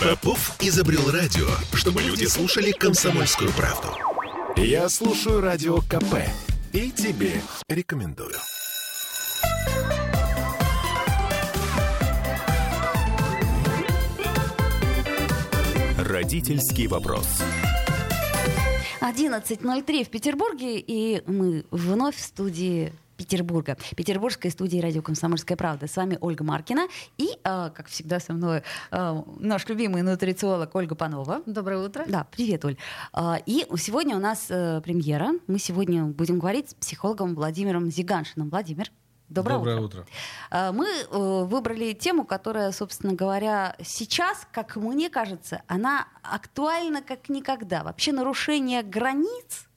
Попов изобрел радио, чтобы люди слушали комсомольскую правду. Я слушаю радио КП и тебе рекомендую. Родительский вопрос. 11.03 в Петербурге, и мы вновь в студии Петербурга, петербургской студии радио «Комсомольская правда». С вами Ольга Маркина и, э, как всегда, со мной э, наш любимый нутрициолог Ольга Панова. Доброе утро. Да, привет, Оль. Э, и сегодня у нас э, премьера. Мы сегодня будем говорить с психологом Владимиром Зиганшиным. Владимир, Доброе, Доброе утро. утро. Мы э, выбрали тему, которая, собственно говоря, сейчас, как мне кажется, она актуальна как никогда. Вообще нарушение границ.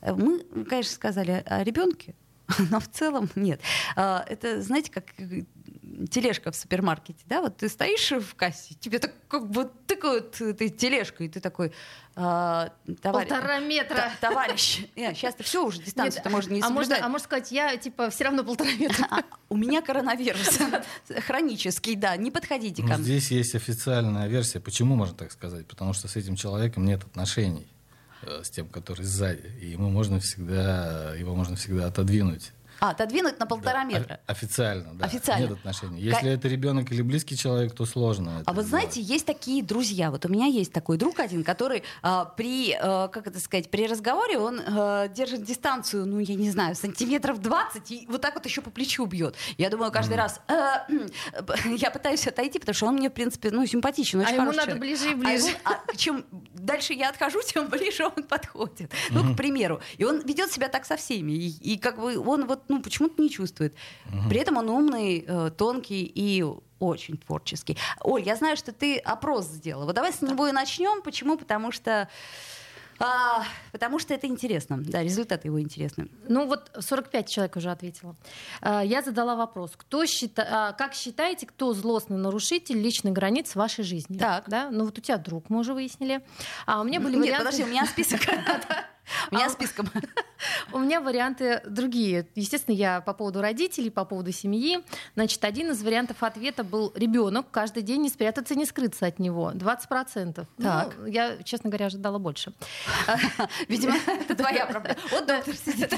Мы, конечно, сказали о ребенке, но в целом нет. А, Это, знаете, как э, тележка в супермаркете, да, вот ты стоишь в кассе, тебе так как бы тыкают этой тележкой, и ты такой, а, товарищ, Полтора метра. та- товарищ, сейчас ты все уже дистанцию ты можно не а, можно, а можно сказать, я типа все равно полтора метра. А, у меня коронавирус хронический, да, не подходите ко Ну, мне. здесь есть официальная версия. Почему можно так сказать? Потому что с этим человеком нет отношений э, с тем, который сзади. И ему можно всегда, его можно всегда отодвинуть. А, отодвинуть на полтора Да, метра. официально, да. Официально. Нет отношений. Если это ребенок или близкий человек, то сложно. это А вот знаете, есть такие друзья. Вот у меня есть такой друг один, который а, при, а, как это сказать, при разговоре он а, держит дистанцию, ну я не знаю, сантиметров 20 и вот так вот еще по плечу бьет. Я думаю каждый раз, «Э, я пытаюсь отойти, потому что он мне в принципе, ну симпатичен, очень А ему надо человек. ближе и А ближе. ему- а чем дальше я отхожу, тем ближе он подходит. Ну, к примеру. И он ведет себя так со всеми. И, и как бы он вот, ну, почему-то не чувствует. При этом он умный, э, тонкий и очень творческий. Оль, я знаю, что ты опрос сделала. Вот давай с него и начнем. Почему? Потому что а, потому что это интересно. Да, результаты его интересны. Ну вот 45 человек уже ответило. А, Я задала вопрос, кто счита... а, как считаете, кто злостный нарушитель личных границ вашей жизни? Так. Да? Ну вот у тебя друг, мы уже выяснили. А у меня были Нет, варианты... подожди, у меня список. У меня А, списком. У меня варианты другие. Естественно, я по поводу родителей, по поводу семьи. Значит, один из вариантов ответа был ребенок. Каждый день не спрятаться, не скрыться от него. 20%. Так. Ну, я, честно говоря, ожидала больше. Видимо, это твоя проблема. Вот доктор сидит.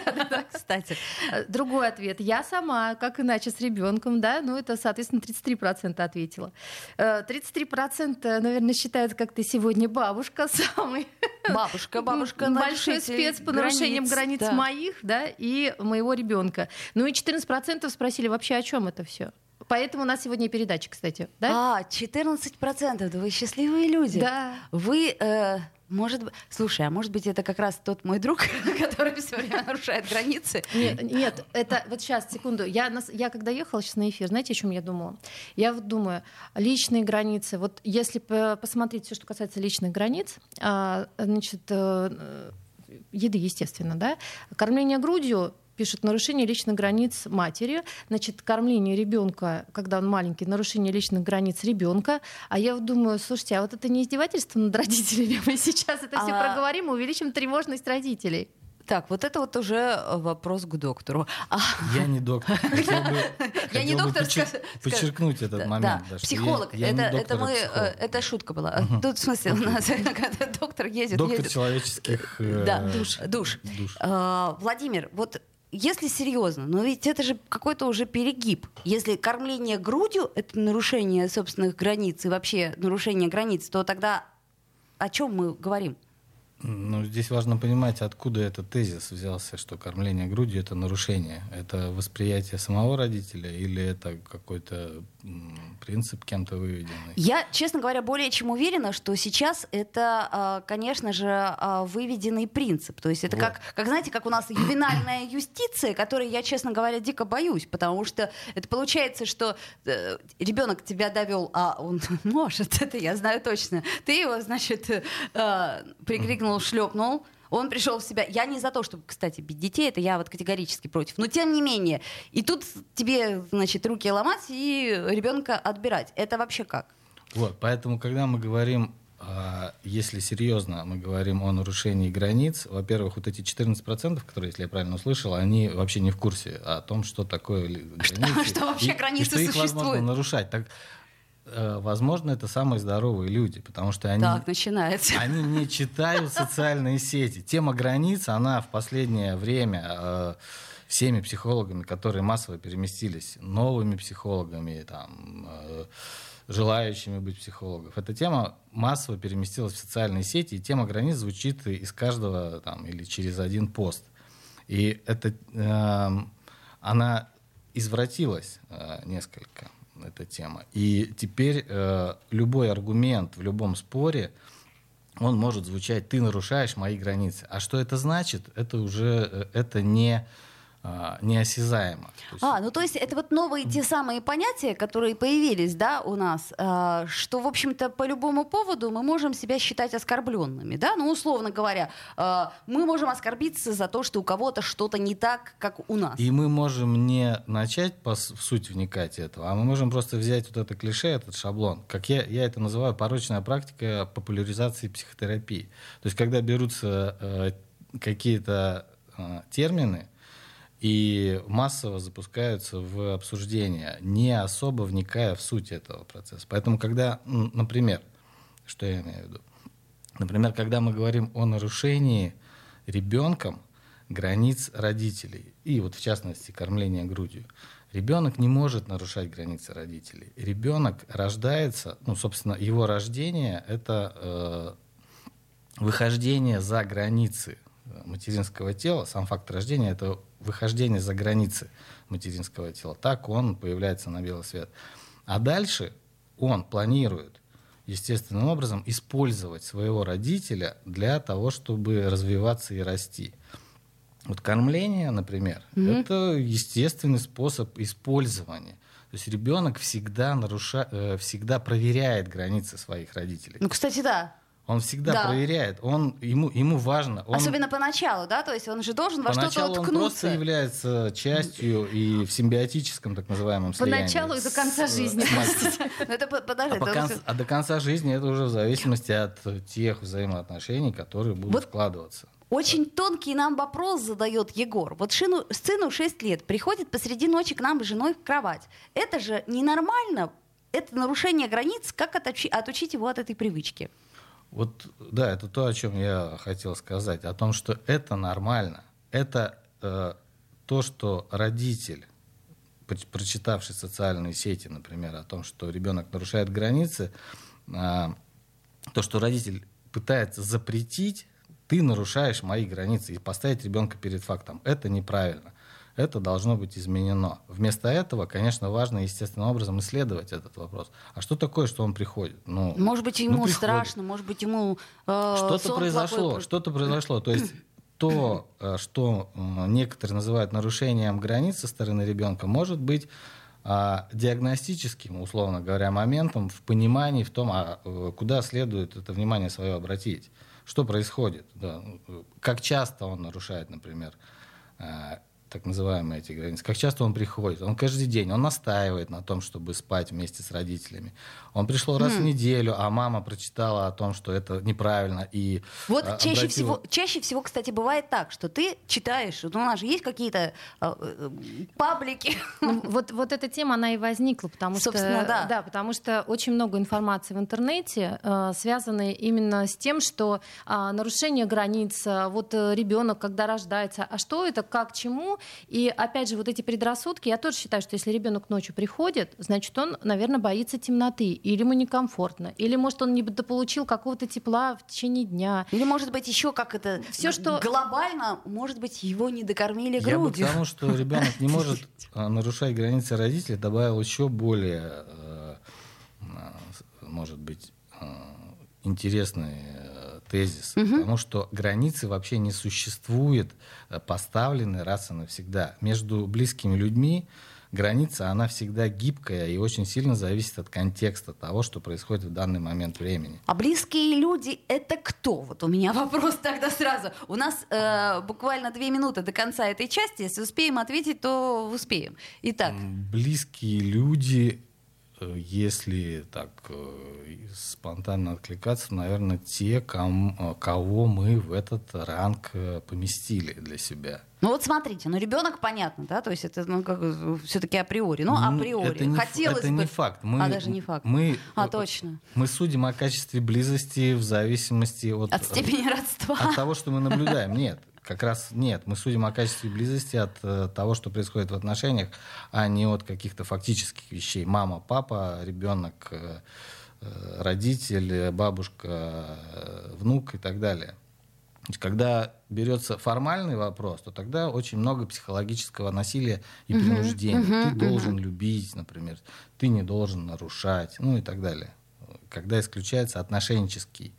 Кстати. Э, Другой ответ. Я сама, как иначе, с ребенком, да, ну это, соответственно, 33% ответила. Э, 33%, наверное, считают, как ты сегодня бабушка самый Бабушка, бабушка, большой спец по нарушениям границ да. моих, да, и моего ребенка. Ну и 14% спросили вообще, о чем это все. Поэтому у нас сегодня передача, кстати, да? А, 14%, да вы счастливые люди. Да. Вы, э, может слушай, а может быть это как раз тот мой друг, который все время нарушает границы? Нет, нет, это вот сейчас, секунду. Я, нас- я когда ехала сейчас на эфир, знаете, о чем я думала? Я вот думаю, личные границы. Вот если посмотреть все, что касается личных границ, а, значит, э, э, еды, естественно, да, кормление грудью пишет нарушение личных границ матери, значит, кормление ребенка, когда он маленький, нарушение личных границ ребенка. А я вот думаю, слушайте, а вот это не издевательство над родителями? Мы сейчас это все А- проговорим и увеличим тревожность родителей. Так, вот это вот уже э, вопрос к доктору. А, Я не доктор. Хотел бы, Я не доктор, подчер- подчеркнуть этот да, момент. да, психолог. я- я не это, доктор, это мы, э, психолог. это шутка была. Тут в смысле у нас доктор ездит, Доктор ездит. человеческих э, Да, душ. душ. душ. А, Владимир, вот если серьезно, но ведь это же какой-то уже перегиб. Если кормление грудью это нарушение собственных границ и вообще нарушение границ, то тогда о чем мы говорим? Ну, здесь важно понимать, откуда этот тезис взялся, что кормление грудью это нарушение. Это восприятие самого родителя или это какой-то принцип кем-то выведенный? Я, честно говоря, более чем уверена, что сейчас это, а, конечно же, а, выведенный принцип. То есть это Вот. как, как, знаете, как у нас ювенальная юстиция, которой я, честно говоря, дико боюсь, потому что это получается, что э, ребенок тебя довел, а он может, это я знаю точно. Ты его, значит, э, э, прикрикнул, шлепнул. Он пришел в себя. Я не за то, чтобы, кстати, бить детей, это я вот категорически против. Но тем не менее, и тут тебе, значит, руки ломать и ребенка отбирать. Это вообще как? Вот, поэтому, когда мы говорим, а, если серьезно, мы говорим о нарушении границ, во-первых, вот эти 14%, которые, если я правильно услышал, они вообще не в курсе о том, что такое границы. что вообще и- границы и что их возможно существуют. нарушать. Так, возможно, это самые здоровые люди, потому что они, Так, начинается. они не читают социальные сети. Тема границ, она в последнее время э, всеми психологами, которые массово переместились, новыми психологами, там, э, желающими быть психологов. Эта тема массово переместилась в социальные сети, и тема границ звучит из каждого там, или через один пост. И это, э, она извратилась э, несколько, эта тема. И теперь э, любой аргумент в любом споре, он может звучать, ты нарушаешь мои границы. А что это значит? Это уже э, это не неосязаемо. То есть... А, ну то есть это вот новые те самые понятия, которые появились, да, у нас, э, что, в общем-то, по любому поводу мы можем себя считать оскорбленными, да, ну, условно говоря, э, мы можем оскорбиться за то, что у кого-то что-то не так, как у нас. И мы можем не начать по, в суть вникать этого, а мы можем просто взять вот это клише, этот шаблон, как я, я это называю, порочная практика популяризации психотерапии. То есть когда берутся э, какие-то э, термины, и массово запускаются в обсуждение, не особо вникая в суть этого процесса. Поэтому, когда, например, что я имею в виду? Например, когда мы говорим о нарушении ребенком границ родителей, и вот в частности кормление грудью, ребенок не может нарушать границы родителей. Ребенок рождается, ну, собственно, его рождение — это э, выхождение за границы материнского тела, сам факт рождения — это выхождение за границы материнского тела. Так он появляется на белый свет. А дальше он планирует естественным образом использовать своего родителя для того, чтобы развиваться и расти. Вот кормление, например, mm-hmm. это естественный способ использования. То есть ребенок всегда нарушает, э, всегда проверяет границы своих родителей. Ну, кстати, да. Он всегда да. проверяет. Он, ему, ему важно. Он, Особенно поначалу, да? То есть он же должен во что-то уткнуться. он просто является частью и в симбиотическом так называемом слиянии. Поначалу и до конца жизни. А до конца жизни это уже в зависимости от тех взаимоотношений, которые будут складываться. Очень тонкий нам вопрос задает Егор. Вот шину, сыну 6 лет, приходит посреди ночи к нам с женой в кровать. Это же ненормально, это нарушение границ. Как отучить его от этой привычки? Вот, да, это то, о чем я хотел сказать, о том, что это нормально. Это э, то, что родитель, прочитавший социальные сети, например, о том, что ребенок нарушает границы, э, то, что родитель пытается запретить, ты нарушаешь мои границы и поставить ребенка перед фактом. Это неправильно это должно быть изменено. Вместо этого, конечно, важно естественным образом исследовать этот вопрос. А что такое, что он приходит? Ну, может быть, ему ну, страшно, может быть, ему э, что-то произошло, плохой... что-то произошло. То есть то, э, что некоторые называют нарушением границ со стороны ребенка, может быть а, диагностическим, условно говоря, моментом в понимании в том, а, э, куда следует это внимание свое обратить, что происходит, да, как часто он нарушает, например, так называемые эти границы. Как часто он приходит? Он каждый день, он настаивает на том, чтобы спать вместе с родителями. Он пришел раз mm. в неделю, а мама прочитала о том, что это неправильно. И вот а, чаще, всего, чаще всего, кстати, бывает так, что ты читаешь, вот у нас же есть какие-то э, э, паблики. Ну, вот, вот эта тема, она и возникла, потому Собственно, что, да. Да, потому что очень много информации в интернете, э, связанной именно с тем, что э, нарушение границ, э, вот э, ребенок, когда рождается, а что это, как, чему, и опять же, вот эти предрассудки, я тоже считаю, что если ребенок ночью приходит, значит, он, наверное, боится темноты, или ему некомфортно, или, может, он не дополучил какого-то тепла в течение дня. Или, может быть, еще как это все, что глобально, может быть, его не докормили грудью. Я бы к тому, что ребенок не может а, нарушать границы родителей, добавил еще более, э, может быть, э, интересные тезис, угу. потому что границы вообще не существует, э, поставлены раз и навсегда. Между близкими людьми граница, она всегда гибкая и очень сильно зависит от контекста того, что происходит в данный момент времени. А близкие люди — это кто? Вот у меня вопрос тогда сразу. У нас э, буквально две минуты до конца этой части. Если успеем ответить, то успеем. Итак. Близкие люди если так э, спонтанно откликаться, наверное, те, ком, кого мы в этот ранг поместили для себя. Ну вот смотрите, ну ребенок понятно, да, то есть это ну, как, все-таки априори, ну априори. Это не, Хотелось это бы... не факт. Мы, а даже не факт. Мы, а точно. Мы судим о качестве близости в зависимости от... От степени родства. От того, что мы наблюдаем. Нет, как раз нет. Мы судим о качестве близости от э, того, что происходит в отношениях, а не от каких-то фактических вещей. Мама, папа, ребенок, э, э родитель, бабушка, э, внук и так далее. Когда берется формальный вопрос, то тогда очень много психологического насилия и uh-huh, принуждения. Uh-huh, ты должен uh-huh. любить, например, ты не должен нарушать, ну и так далее. Когда исключается отношенческий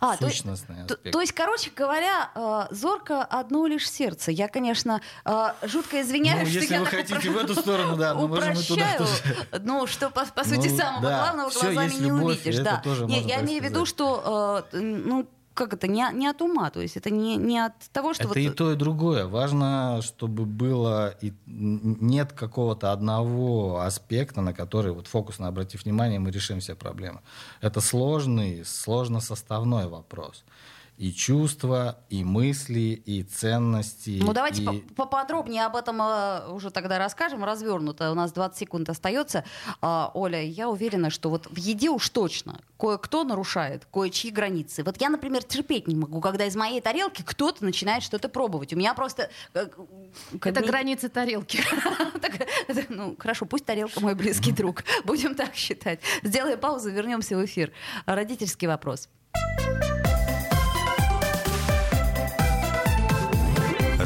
а, сущностный то, аспект. То, то есть, короче говоря, э, зорко одно лишь сердце. Я, конечно, э, жутко извиняюсь, ну, что если я вы хотите в эту сторону, да, мы можем и туда тоже. Ну, что, по, по сути, ну, самого да. главного глазами не любовь, увидишь. Да. Нет, я имею в виду, что э, ну, как это, не, не от ума, то есть это не, не от того, что... Это вот... и то, и другое. Важно, чтобы было... И нет какого-то одного аспекта, на который, вот фокусно обратив внимание, мы решим все проблемы. Это сложный, сложно составной вопрос и чувства, и мысли, и ценности. Ну давайте и... поподробнее об этом э, уже тогда расскажем, развернуто. У нас 20 секунд остается. А, Оля, я уверена, что вот в еде уж точно кое-кто нарушает кое-чьи границы. Вот я, например, терпеть не могу, когда из моей тарелки кто-то начинает что-то пробовать. У меня просто... Э, это границы тарелки. Ну, хорошо, пусть тарелка мой близкий друг. Будем так считать. Сделаем паузу, вернемся в эфир. Родительский вопрос.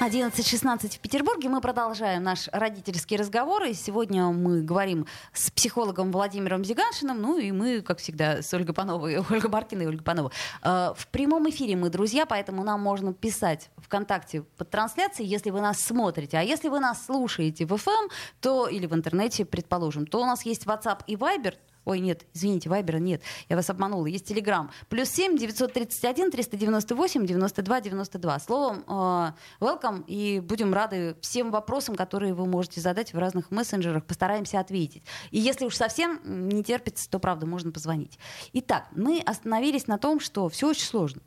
11.16 в Петербурге. Мы продолжаем наш родительский разговор. И сегодня мы говорим с психологом Владимиром Зиганшиным. Ну и мы, как всегда, с Ольгой Пановой, Ольга Баркина и Ольга Панова. Э, в прямом эфире мы друзья, поэтому нам можно писать ВКонтакте под трансляцией, если вы нас смотрите. А если вы нас слушаете в FM, то или в интернете, предположим, то у нас есть WhatsApp и Viber. Ой, нет, извините, Вайбера нет, я вас обманула. Есть Телеграм. Плюс 7 931 398 92 92. Словом, э, welcome, и будем рады всем вопросам, которые вы можете задать в разных мессенджерах. Постараемся ответить. И если уж совсем не терпится, то, правда, можно позвонить. Итак, мы остановились на том, что все очень сложно.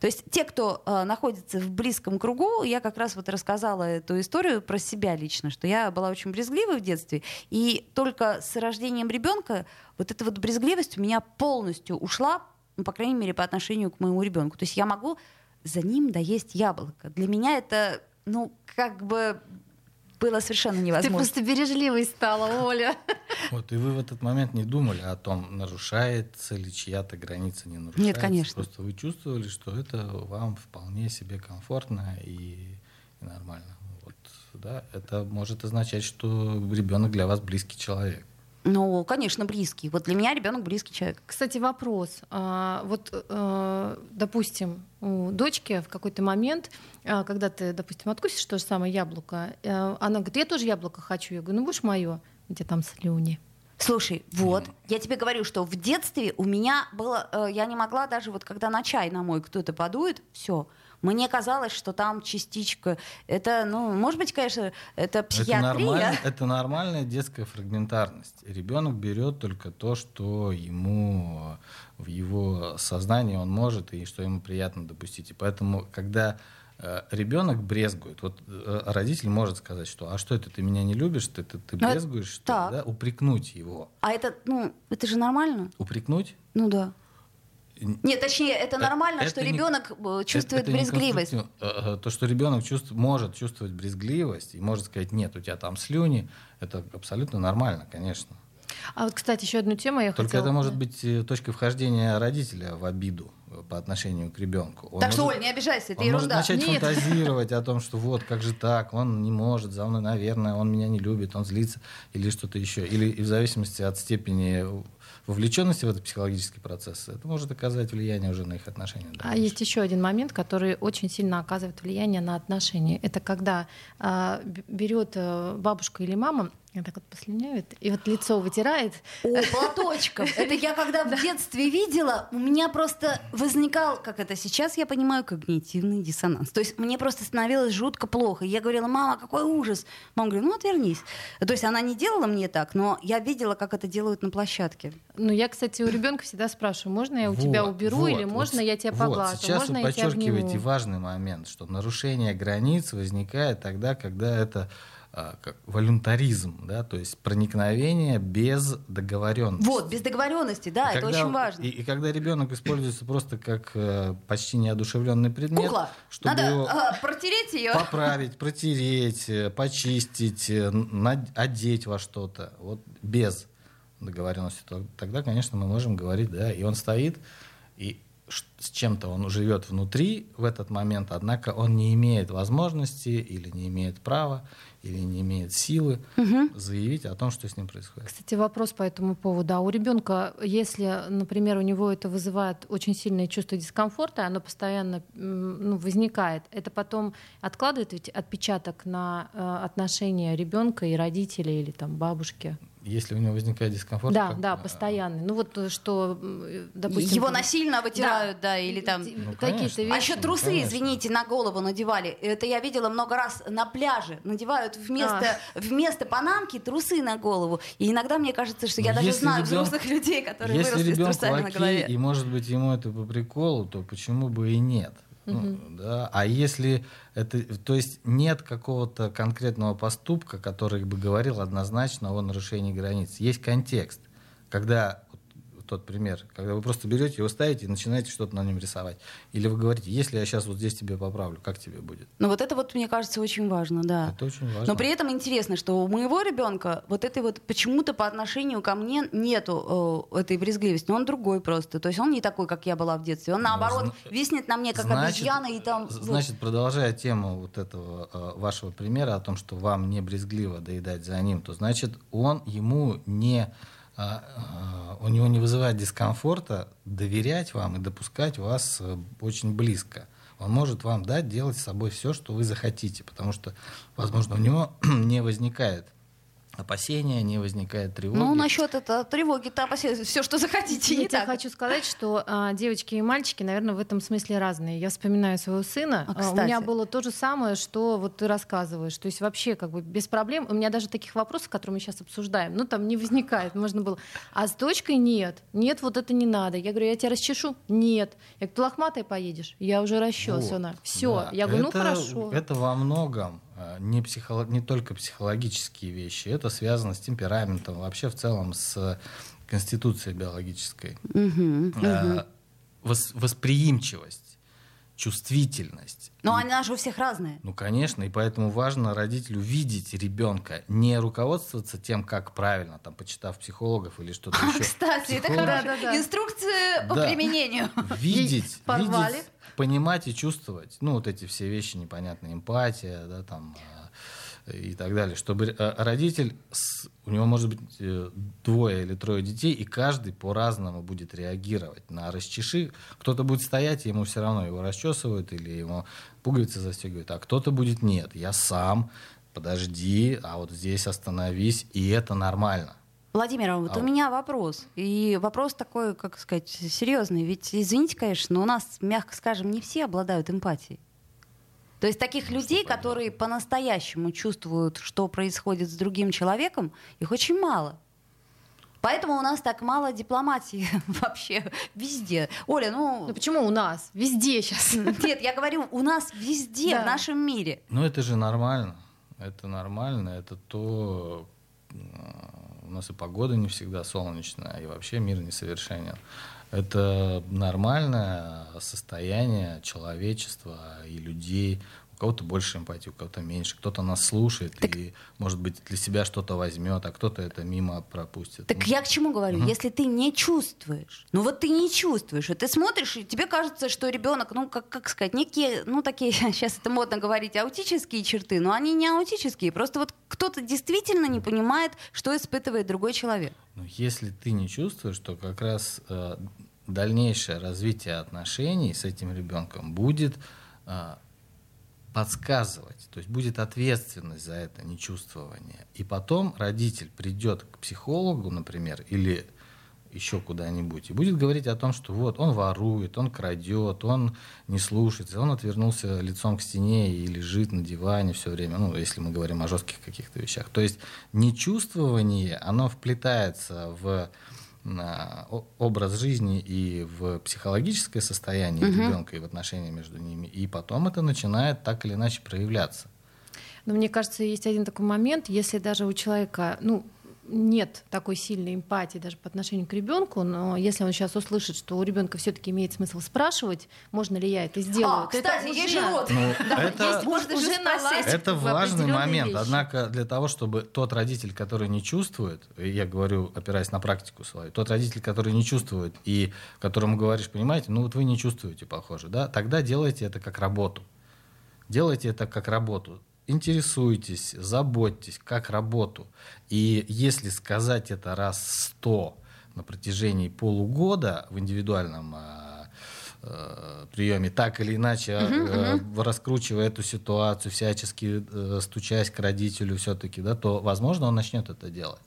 То есть те, кто э, находится в близком кругу, я как раз вот рассказала эту историю про себя лично, что я была очень брезгливой в детстве, и только с рождением ребенка вот эта вот брезгливость у меня полностью ушла, ну, по крайней мере, по отношению к моему ребенку. То есть я могу за ним доесть яблоко. Для меня это, ну, как бы было совершенно невозможно. Ты просто бережливой стала, Оля. Вот, и вы в этот момент не думали о том, нарушается ли чья-то граница, не нарушается. Нет, конечно. Просто вы чувствовали, что это вам вполне себе комфортно и, и нормально. Вот, да, это может означать, что ребенок для вас близкий человек. Ну, конечно, близкий. Вот для меня ребенок близкий человек. Кстати, вопрос. А, вот, а, допустим, у дочки в какой-то момент, а, когда ты, допустим, откусишь то же самое яблоко, а, она говорит, я тоже яблоко хочу. Я говорю, ну будешь мое, где там слюни. Слушай, вот, я тебе говорю, что в детстве у меня было, э, я не могла даже вот когда на чай на мой кто-то подует, все, мне казалось, что там частичка. Это, ну, может быть, конечно, это психиатрия. Это, нормаль... это нормальная детская фрагментарность. Ребенок берет только то, что ему в его сознании он может и что ему приятно допустить. И поэтому, когда э, ребенок брезгует. Вот э, родитель может сказать, что а что это, ты меня не любишь, ты, ты, ты брезгуешь, что да? Упрекнуть его. А это, ну, это же нормально? Упрекнуть? Ну да. Нет, точнее, это э, нормально, это что не, ребенок э, чувствует это, это брезгливость. Э, то, что ребенок чувств, может чувствовать брезгливость и может сказать, нет, у тебя там слюни, это абсолютно нормально, конечно. А вот, кстати, еще одну тему я Только хотела... это может быть точкой вхождения родителя в обиду. По отношению к ребенку. Он так может, что, Оль, не обижайся, это он ерунда. может начать Нет. фантазировать о том, что вот, как же так, он не может, за мной, наверное, он меня не любит, он злится или что-то еще. Или и в зависимости от степени вовлеченности в этот психологический процесс, это может оказать влияние уже на их отношения. Дальше. А есть еще один момент, который очень сильно оказывает влияние на отношения. Это когда а, берет э, бабушка или мама я так вот послюняет, и вот лицо вытирает. О, платочком. Это я когда в детстве видела, у меня просто возникал, как это сейчас я понимаю, когнитивный диссонанс. То есть мне просто становилось жутко плохо. Я говорила, мама, какой ужас. Мама говорит, ну отвернись. То есть она не делала мне так, но я видела, как это делают на площадке. Ну я, кстати, у ребенка всегда спрашиваю, можно я у вот, тебя уберу вот, или можно вот, я тебя поглажу? Вот, сейчас можно вы подчеркиваете важный момент, что нарушение границ возникает тогда, когда это как волюнтаризм, да, то есть проникновение без договоренности. Вот, без договоренности, да, и это когда, очень важно. И, и когда ребенок используется просто как э, почти неодушевленный предмет, Кукла. чтобы Надо его э, протереть ее, поправить, протереть, э, почистить, э, над, одеть во что-то, вот без договоренности, то тогда, конечно, мы можем говорить, да, и он стоит и с чем-то он живет внутри в этот момент, однако он не имеет возможности или не имеет права или не имеет силы угу. заявить о том, что с ним происходит. Кстати, вопрос по этому поводу. А у ребенка, если, например, у него это вызывает очень сильное чувство дискомфорта, оно постоянно ну, возникает, это потом откладывает ведь отпечаток на э, отношения ребенка и родителей или там бабушки? если у него возникает дискомфорт. Да, как, да, постоянный. Ну вот э, что, допустим, его насильно вытирают, да, да или там ну, какие-то вещи. А еще трусы, конечно. извините, на голову надевали. Это я видела много раз на пляже. Надевают вместо а. вместо панамки трусы на голову. И иногда мне кажется, что я даже знаю ребенок, взрослых людей, которые выросли с трусами на голове. И может быть ему это по приколу, то почему бы и нет? Ну, да. А если это, то есть нет какого-то конкретного поступка, который бы говорил однозначно о нарушении границ. Есть контекст, когда тот пример, когда вы просто берете его ставите и начинаете что-то на нем рисовать. Или вы говорите, если я сейчас вот здесь тебе поправлю, как тебе будет? Ну вот это вот, мне кажется, очень важно, да. Это очень важно. Но при этом интересно, что у моего ребенка вот этой вот почему-то по отношению ко мне нету э, этой брезгливости. Он другой просто. То есть он не такой, как я была в детстве. Он ну, наоборот ну, виснет на мне, как значит, обезьяна. И там, значит, вот. продолжая тему вот этого э, вашего примера о том, что вам не брезгливо доедать за ним, то значит он ему не у него не вызывает дискомфорта доверять вам и допускать вас э, очень близко. Он может вам дать делать с собой все, что вы захотите, потому что, возможно, у него не возникает опасения, не возникает тревоги. Ну, насчет это тревоги-то опасения, все, что захотите. Я хочу сказать, что а, девочки и мальчики, наверное, в этом смысле разные. Я вспоминаю своего сына. А, а, у меня было то же самое, что вот ты рассказываешь. То есть вообще как бы без проблем. У меня даже таких вопросов, которые мы сейчас обсуждаем, ну там не возникает. Можно было. А с дочкой нет. Нет, вот это не надо. Я говорю, я тебя расчешу? Нет. Я говорю, ты лохматой поедешь? Я уже расчесана. Вот, Все. Да. Я говорю, ну это, хорошо. Это во многом не, психолог, не только психологические вещи, это связано с темпераментом, вообще в целом с конституцией биологической. Угу, угу. Вос, восприимчивость, чувствительность. Но и, она же у всех разная. Ну, конечно, и поэтому важно родителю видеть ребенка, не руководствоваться тем, как правильно, там, почитав психологов или что-то а, еще. Кстати, это хорошая да, да, да. инструкция по да. применению. Видеть, видеть понимать и чувствовать, ну, вот эти все вещи непонятные, эмпатия, да, там, и так далее, чтобы э, родитель, у него может быть э, двое или трое детей, и каждый по-разному будет реагировать на расчеши. Кто-то будет стоять, ему все равно его расчесывают, или ему пуговицы застегивают, а кто-то будет нет, я сам, подожди, а вот здесь остановись, и это нормально. Владимир, вот а... у меня вопрос. И вопрос такой, как сказать, серьезный. Ведь, извините, конечно, но у нас, мягко скажем, не все обладают эмпатией. То есть таких ну, людей, которые по-настоящему чувствуют, что происходит с другим человеком, их очень мало. Поэтому у нас так мало дипломатии вообще везде. Оля, ну... Ну почему у нас? Везде сейчас. Нет, я говорю, у нас везде, да. в нашем мире. Ну это же нормально. Это нормально. Это то, у нас и погода не всегда солнечная, и вообще мир несовершенен. Это нормальное состояние человечества и людей, кого-то больше эмпатии, у кого-то меньше, кто-то нас слушает так... и, может быть, для себя что-то возьмет, а кто-то это мимо пропустит. Так ну. я к чему говорю? Угу. Если ты не чувствуешь, ну вот ты не чувствуешь, и ты смотришь, и тебе кажется, что ребенок, ну как, как сказать, некие, ну такие, сейчас это модно говорить, аутические черты, но они не аутические, просто вот кто-то действительно не понимает, что испытывает другой человек. Ну, если ты не чувствуешь, то как раз э, дальнейшее развитие отношений с этим ребенком будет э, подсказывать, то есть будет ответственность за это нечувствование. И потом родитель придет к психологу, например, или еще куда-нибудь, и будет говорить о том, что вот он ворует, он крадет, он не слушается, он отвернулся лицом к стене и лежит на диване все время, ну, если мы говорим о жестких каких-то вещах. То есть нечувствование, оно вплетается в образ жизни и в психологическое состояние угу. ребенка и в отношения между ними, и потом это начинает так или иначе проявляться. Но мне кажется, есть один такой момент, если даже у человека, ну, нет такой сильной эмпатии даже по отношению к ребенку, но если он сейчас услышит, что у ребенка все-таки имеет смысл спрашивать, можно ли я это сделаю. А, кстати, это есть же род. Ну, да, это, есть, можно уже это важный момент. Вещи. Однако для того, чтобы тот родитель, который не чувствует, я говорю, опираясь на практику свою, тот родитель, который не чувствует и которому говоришь, понимаете, ну вот вы не чувствуете, похоже, да, тогда делайте это как работу. Делайте это как работу интересуйтесь, заботьтесь как работу. И если сказать это раз сто на протяжении полугода в индивидуальном э, э, приеме, так или иначе uh-huh, uh-huh. раскручивая эту ситуацию, всячески э, стучась к родителю все-таки, да, то, возможно, он начнет это делать.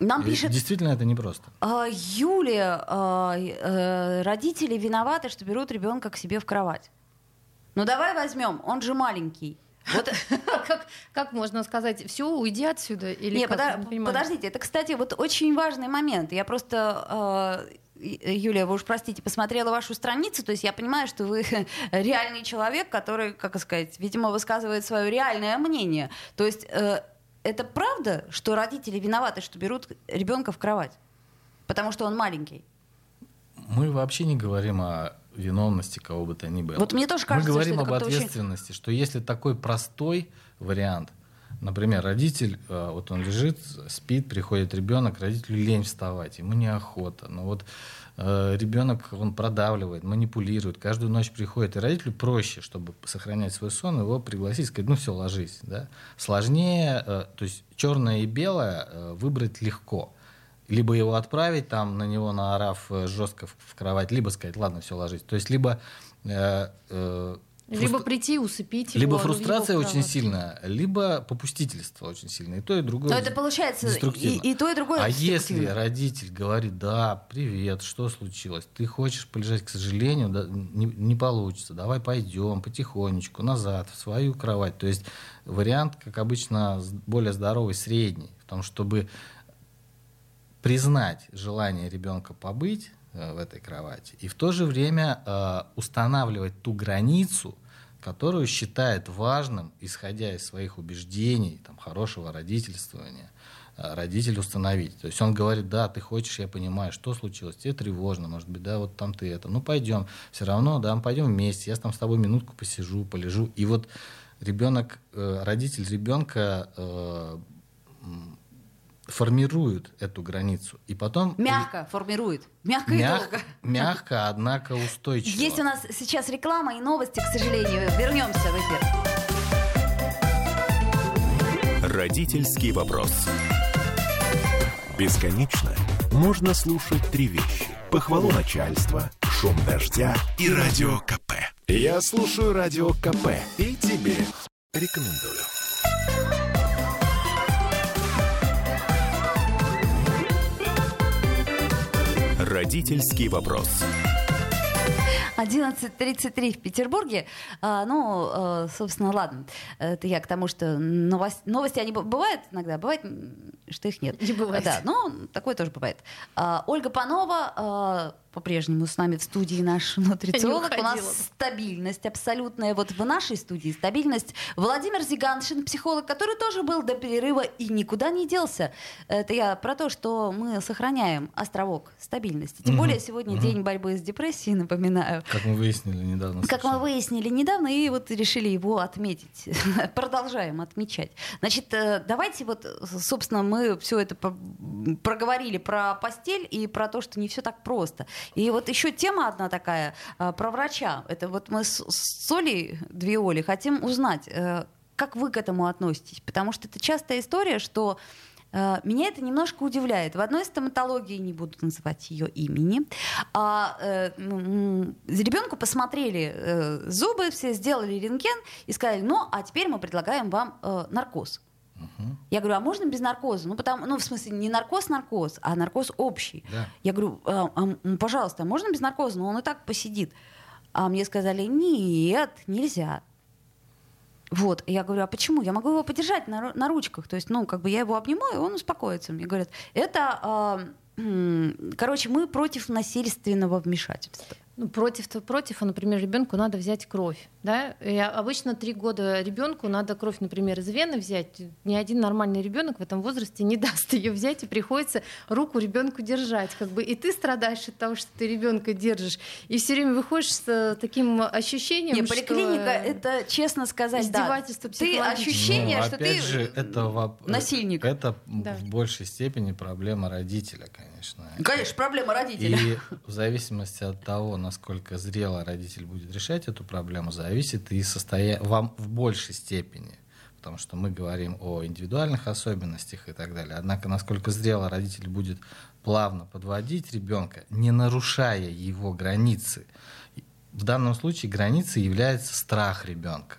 Нам пишет... Действительно, это непросто. А, Юлия, а, родители виноваты, что берут ребенка к себе в кровать. Ну давай возьмем, он же маленький. Вот как, как можно сказать, все, уйди отсюда? Или Не, подо- не подождите, это, кстати, вот очень важный момент. Я просто э, Юлия, вы уж простите, посмотрела вашу страницу, то есть я понимаю, что вы реальный человек, который, как сказать, видимо, высказывает свое реальное мнение. То есть э, это правда, что родители виноваты, что берут ребенка в кровать, потому что он маленький? Мы вообще не говорим о виновности кого бы то ни было. Вот мне тоже кажется, Мы говорим что об ответственности, очень... что если такой простой вариант, например, родитель, э, вот он лежит, спит, приходит ребенок, родителю лень вставать, ему неохота, но вот э, ребенок, он продавливает, манипулирует, каждую ночь приходит, и родителю проще, чтобы сохранять свой сон, его пригласить, сказать, ну все, ложись. Да? Сложнее, э, то есть черное и белое выбрать легко либо его отправить там на него наорав э, жестко в, в кровать, либо сказать, ладно, все ложись. То есть либо э, э, либо прийти, усыпить его. Либо фрустрация его очень сильная, либо попустительство очень сильное. И то, и другое. Но это получается и, и то, и другое. А если родитель говорит, да, привет, что случилось? Ты хочешь полежать, к сожалению, да, не, не получится. Давай пойдем потихонечку назад в свою кровать. То есть вариант, как обычно, более здоровый, средний. В том, чтобы признать желание ребенка побыть э, в этой кровати и в то же время э, устанавливать ту границу, которую считает важным, исходя из своих убеждений, там, хорошего родительствования, э, родитель установить. То есть он говорит, да, ты хочешь, я понимаю, что случилось, тебе тревожно, может быть, да, вот там ты это, ну пойдем, все равно, да, мы пойдем вместе, я там с тобой минутку посижу, полежу. И вот ребенок, э, родитель ребенка формируют эту границу. И потом... Мягко формирует. Мягко, мягко и долго. Мягко, однако устойчиво. Есть у нас сейчас реклама и новости, к сожалению. Вернемся в эфир. Родительский вопрос. Бесконечно можно слушать три вещи. Похвалу начальства, шум дождя и радио КП. Я слушаю радио КП и тебе рекомендую. Родительский вопрос. 11.33 в Петербурге. А, ну, а, собственно, ладно. Это я к тому, что новость, новости, они бывают иногда, бывает, что их нет. Не бывает. Да, но такое тоже бывает. А, Ольга Панова, а, по-прежнему с нами в студии наш нутрициолог. У нас стабильность абсолютная. Вот в нашей студии стабильность. Владимир Зиганшин, психолог, который тоже был до перерыва и никуда не делся. Это я про то, что мы сохраняем островок стабильности. Тем угу. более сегодня угу. день борьбы с депрессией, напоминаю. Как мы выяснили недавно. Как мы выяснили недавно и вот решили его отметить. Продолжаем отмечать. Значит, э, давайте вот, собственно, мы все это проговорили про постель и про то, что не все так просто. И вот еще тема одна такая э, про врача. Это вот мы с, с Олей, две Оли, хотим узнать, э, как вы к этому относитесь. Потому что это частая история, что меня это немножко удивляет. В одной стоматологии, не буду называть ее имени, а, э, ребенку посмотрели э, зубы, все сделали рентген и сказали, ну, а теперь мы предлагаем вам э, наркоз. Угу. Я говорю, а можно без наркоза? Ну, потому, ну, в смысле, не наркоз-наркоз, а наркоз общий. Да. Я говорю, а, а, пожалуйста, а можно без наркоза? Ну, он и так посидит. А мне сказали, нет, нельзя. Вот, я говорю, а почему? Я могу его подержать на, на ручках, то есть, ну, как бы я его обниму, и он успокоится. Мне говорят, это, э, короче, мы против насильственного вмешательства ну, против-то против, а, например, ребенку надо взять кровь. Да? И обычно три года ребенку надо кровь, например, из вены взять. Ни один нормальный ребенок в этом возрасте не даст ее взять, и приходится руку ребенку держать. Как бы и ты страдаешь от того, что ты ребенка держишь. И все время выходишь с э, таким ощущением, Не, поликлиника это, честно сказать, издевательство да. Ты ощущение, ну, что ты же, это насильник. Это да. в большей степени проблема родителя, конечно. Конечно, проблема родителя. И в зависимости от того, насколько зрело родитель будет решать эту проблему, зависит и состояние вам в большей степени. Потому что мы говорим о индивидуальных особенностях и так далее. Однако, насколько зрело родитель будет плавно подводить ребенка, не нарушая его границы. В данном случае границей является страх ребенка.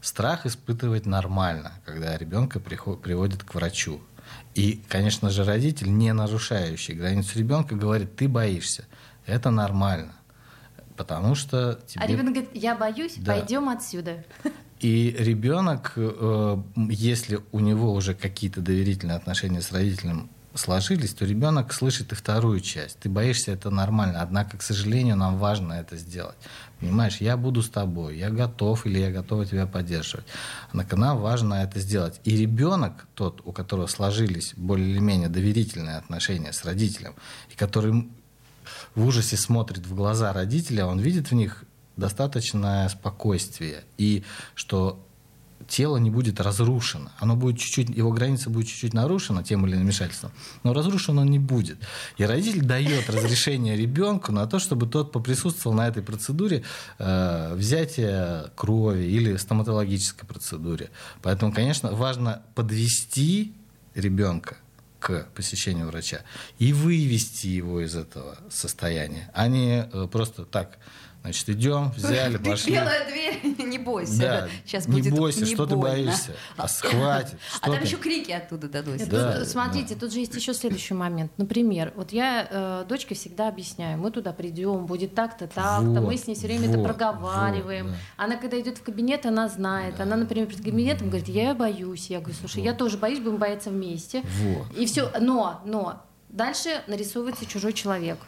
Страх испытывать нормально, когда ребенка приводит к врачу. И, конечно же, родитель, не нарушающий границу ребенка, говорит, ты боишься. Это нормально. Потому что тебе... А ребенок говорит, я боюсь, да. пойдем отсюда. И ребенок, э, если у него уже какие-то доверительные отношения с родителем сложились, то ребенок слышит и вторую часть. Ты боишься, это нормально. Однако, к сожалению, нам важно это сделать. Понимаешь, я буду с тобой, я готов или я готова тебя поддерживать. Однако нам важно это сделать. И ребенок, тот, у которого сложились более или менее доверительные отношения с родителем, и который в ужасе смотрит в глаза родителя, он видит в них достаточное спокойствие. И что тело не будет разрушено. Оно будет чуть-чуть, его граница будет чуть-чуть нарушена тем или иным вмешательством, но разрушено не будет. И родитель дает разрешение ребенку на то, чтобы тот поприсутствовал на этой процедуре э, взятия крови или стоматологической процедуре. Поэтому, конечно, важно подвести ребенка к посещению врача и вывести его из этого состояния, а не э, просто так Значит, идем, взяли, пошли. Белая дверь, не бойся. Да, Сейчас не будет бойся, не что больно. ты боишься? А схватит. А там ты? еще крики оттуда дадут. Да, тут, смотрите, да. тут же есть еще следующий момент. Например, вот я э, дочке всегда объясняю, мы туда придем, будет так-то, так-то, вот, мы с ней все время вот, это проговариваем. Вот, да. Она, когда идет в кабинет, она знает. Да. Она, например, перед кабинетом говорит, я боюсь. Я говорю, слушай, вот. я тоже боюсь, будем бояться вместе. Вот. И все, но, но, дальше нарисовывается чужой человек.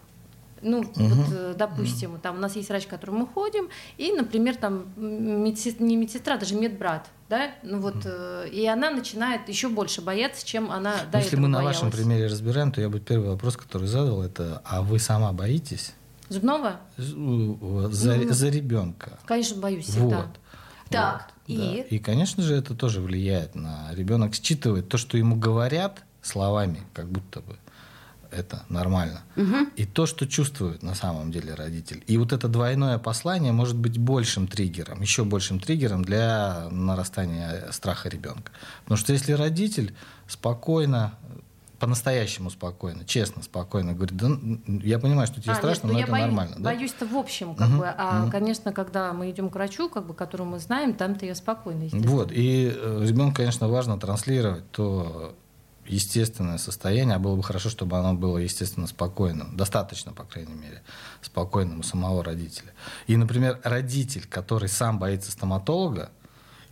Ну, угу. вот, э, допустим, угу. там у нас есть врач, к которому мы ходим, и, например, там медсестра, не медсестра, даже медбрат, да, ну вот, угу. и она начинает еще больше бояться, чем она до Если этого мы на боялась. вашем примере разбираем, то я бы первый вопрос, который задал, это, а вы сама боитесь? Зубного? За, ну, за ребенка. Конечно, боюсь всегда. Вот. Так, вот, и? Да. И, конечно же, это тоже влияет на ребенок, считывает то, что ему говорят словами, как будто бы это нормально. Угу. И то, что чувствует на самом деле родитель. И вот это двойное послание может быть большим триггером, еще большим триггером для нарастания страха ребенка. Потому что если родитель спокойно по-настоящему спокойно, честно, спокойно говорит, да, я понимаю, что тебе а, страшно, нет, но, но это боюсь, нормально. Да? Боюсь-то в общем, как угу, бы, а, угу. конечно, когда мы идем к врачу, как бы, которого мы знаем, там-то я спокойно, Вот, и э, ребенку, конечно, важно транслировать то естественное состояние, а было бы хорошо, чтобы оно было, естественно, спокойным, достаточно, по крайней мере, спокойным у самого родителя. И, например, родитель, который сам боится стоматолога,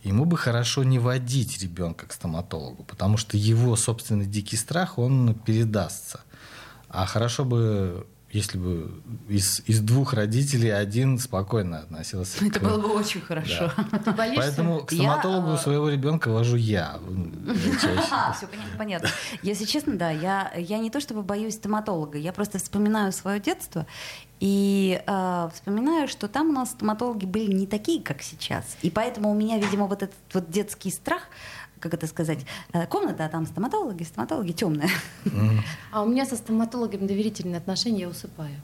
ему бы хорошо не водить ребенка к стоматологу, потому что его собственный дикий страх, он передастся. А хорошо бы если бы из, из двух родителей один спокойно относился. Это к... было бы очень хорошо. Да. Поэтому к стоматологу я... Э, своего ребенка вожу я. Все понятно. Если честно, да, я, я не то чтобы боюсь стоматолога, я просто вспоминаю свое детство и э, вспоминаю, что там у нас стоматологи были не такие, как сейчас. И поэтому у меня, видимо, вот этот вот детский страх как это сказать, э, комната, а там стоматологи, стоматологи темная. А у меня со стоматологом доверительные отношения, я усыпаю.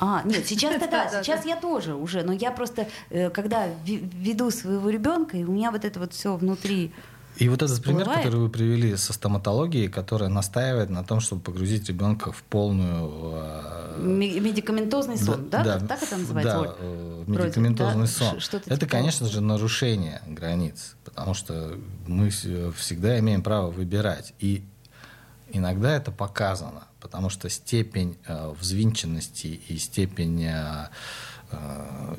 А, нет, сейчас да, да, сейчас я тоже уже, но я просто, э, когда веду своего ребенка, и у меня вот это вот все внутри и вот этот пример, который вы привели со стоматологией, которая настаивает на том, чтобы погрузить ребенка в полную... Э, медикаментозный сон, да? да? Так это называется? Да, э, медикаментозный да? сон. Что это, типа... конечно же, нарушение границ, потому что мы всегда имеем право выбирать. И иногда это показано, потому что степень э, взвинченности и степень... Э, Э,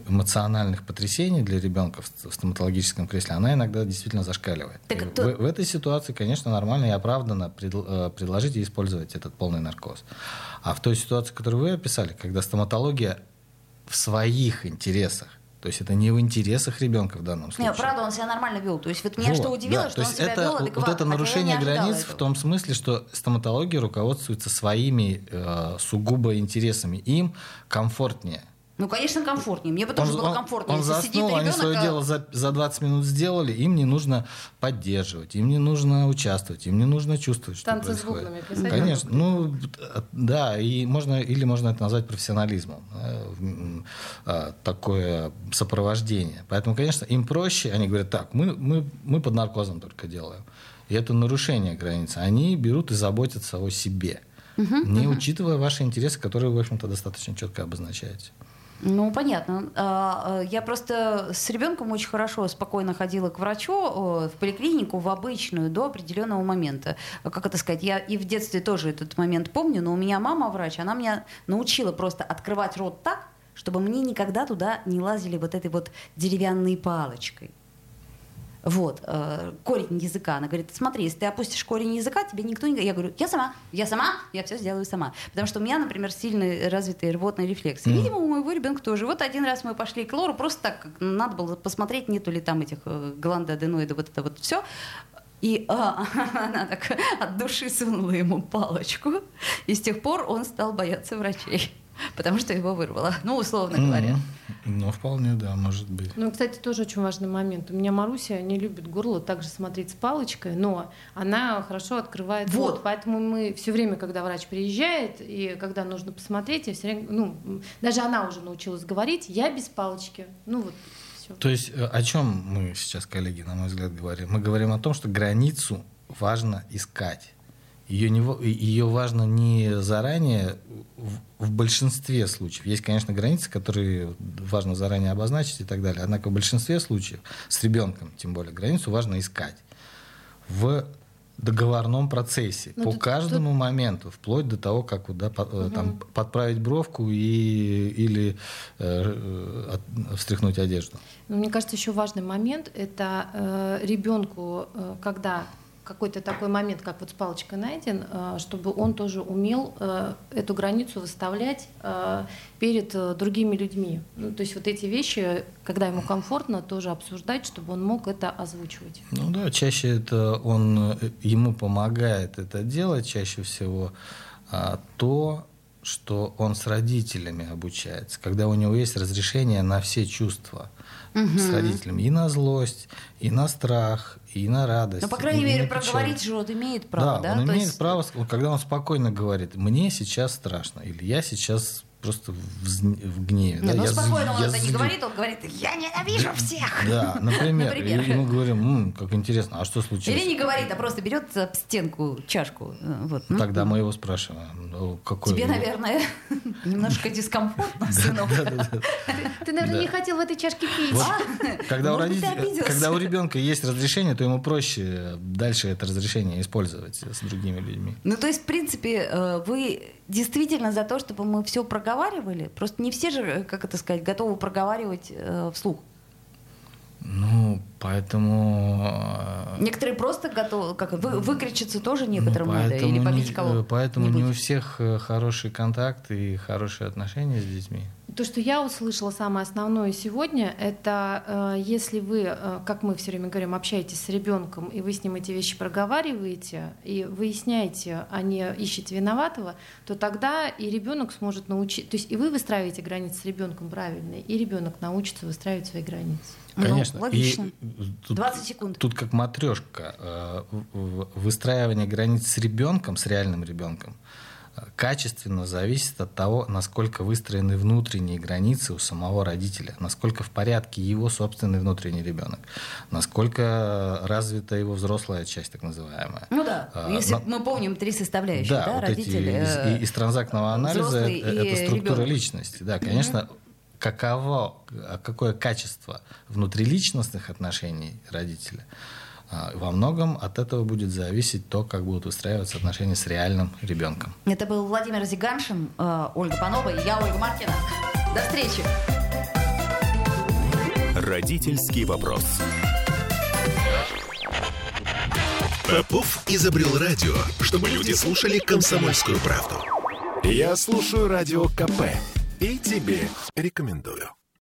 эмоциональных потрясений для ребенка в стоматологическом кресле, она иногда действительно зашкаливает. Так, в, то... в, в этой ситуации, конечно, нормально и оправданно э, предложить и использовать этот полный наркоз. А в той ситуации, которую вы описали, когда стоматология в своих интересах то есть это не в интересах ребенка в данном случае. Нет, правда, он себя нормально вел. То есть вот меня вот, что удивило, да, что он себя это, вел адекватно. Вот это нарушение границ этого. в том смысле, что стоматология руководствуется своими э, сугубо интересами. Им комфортнее ну, конечно, комфортнее. Мне бы тоже было комфортнее. Он Если заснул, ребенок, они свое а... дело за, за 20 минут сделали, им не нужно поддерживать, им не нужно участвовать, им не нужно чувствовать, что Танцы происходит. с бубнами, писать. Конечно, ну, да, и можно, или можно это назвать профессионализмом, да, такое сопровождение. Поэтому, конечно, им проще, они говорят, так, мы, мы, мы под наркозом только делаем. И это нарушение границы. Они берут и заботятся о себе, угу, не угу. учитывая ваши интересы, которые вы, в общем-то, достаточно четко обозначаете. Ну, понятно. А, а, я просто с ребенком очень хорошо, спокойно ходила к врачу в поликлинику, в обычную, до определенного момента. Как это сказать? Я и в детстве тоже этот момент помню, но у меня мама врач, она меня научила просто открывать рот так, чтобы мне никогда туда не лазили вот этой вот деревянной палочкой. Вот, э, корень языка. Она говорит, смотри, если ты опустишь корень языка, тебе никто не... Я говорю, я сама, я сама, я все сделаю сама. Потому что у меня, например, сильный развитый рвотный рефлекс. Mm. видимо, у моего ребенка тоже. Вот один раз мы пошли к лору, просто так, надо было посмотреть, нету ли там этих э, гландоаденоидов, вот это вот все. И а, она так от души сунула ему палочку. И с тех пор он стал бояться врачей потому что его вырвало, ну, условно говоря. Ну, вполне, да, может быть. Ну, кстати, тоже очень важный момент. У меня Маруся не любит горло также смотреть с палочкой, но она хорошо открывает вот. рот. Поэтому мы все время, когда врач приезжает, и когда нужно посмотреть, я все время, ну, даже она уже научилась говорить, я без палочки. Ну, вот все. То есть э, о чем мы сейчас, коллеги, на мой взгляд, говорим? Мы говорим о том, что границу важно искать. Ее, не, ее важно не заранее, в, в большинстве случаев. Есть, конечно, границы, которые важно заранее обозначить и так далее. Однако в большинстве случаев, с ребенком тем более, границу важно искать в договорном процессе ну, по тут, каждому тут... моменту, вплоть до того, как да, по, угу. там, подправить бровку и, или э, от, встряхнуть одежду. Ну, мне кажется, еще важный момент это э, ребенку, э, когда какой-то такой момент, как вот с палочкой найден, э, чтобы он тоже умел э, эту границу выставлять э, перед другими людьми. Ну, то есть вот эти вещи, когда ему комфортно, тоже обсуждать, чтобы он мог это озвучивать. Ну да, чаще это он ему помогает это делать, чаще всего а, то, что он с родителями обучается, когда у него есть разрешение на все чувства угу. с родителями, и на злость, и на страх, и на радость. Ну, по крайней мере, проговорить же он имеет право, да? да? Он То имеет есть... право, когда он спокойно говорит, мне сейчас страшно, или я сейчас просто в, в гневе. Нет, да? ну я спокойно он это не говорит, он говорит, я ненавижу всех. Да, например. например. И мы говорим, М, как интересно, а что случилось? Или не говорит, а просто берет об стенку чашку. Э, вот. Ну, Тогда мы его спрашиваем. Ну, какой Тебе, наверное, немножко дискомфортно, сынок. Ты, наверное, не хотел в этой чашке пить. Когда у ребенка есть разрешение, то ему проще дальше это разрешение использовать с другими людьми. Ну, то есть, в принципе, э, вы действительно за то, чтобы мы все проговаривали. Просто не все же, как это сказать, готовы проговаривать э, вслух. Ну, поэтому... Э, некоторые просто готовы, как вы, выкричиться тоже некоторым ну, надо, или побить не, кого Поэтому не у всех э, хороший контакт и хорошие отношения с детьми. То, что я услышала самое основное сегодня, это э, если вы, э, как мы все время говорим, общаетесь с ребенком, и вы с ним эти вещи проговариваете, и выясняете, а не ищете виноватого, то тогда и ребенок сможет научить, то есть и вы выстраиваете границы с ребенком правильно, и ребенок научится выстраивать свои границы. Ну, Конечно. Ну, логично. И тут, 20 секунд. Тут как матрешка. Э, выстраивание границ с ребенком, с реальным ребенком, качественно зависит от того, насколько выстроены внутренние границы у самого родителя, насколько в порядке его собственный внутренний ребенок, насколько развита его взрослая часть, так называемая. Ну да, а, если Но, мы помним три составляющие, да, да вот родители. Эти, из, из транзактного анализа это, это структура ребенок. личности. Да, конечно, mm каково, какое качество внутриличностных отношений родителя – а, во многом от этого будет зависеть то, как будут устраиваться отношения с реальным ребенком. Это был Владимир Зиганшин, э, Ольга Панова и я, Ольга Маркина. До встречи! Родительский вопрос. Попов изобрел радио, чтобы люди слушали комсомольскую правду. Я слушаю радио КП и тебе рекомендую.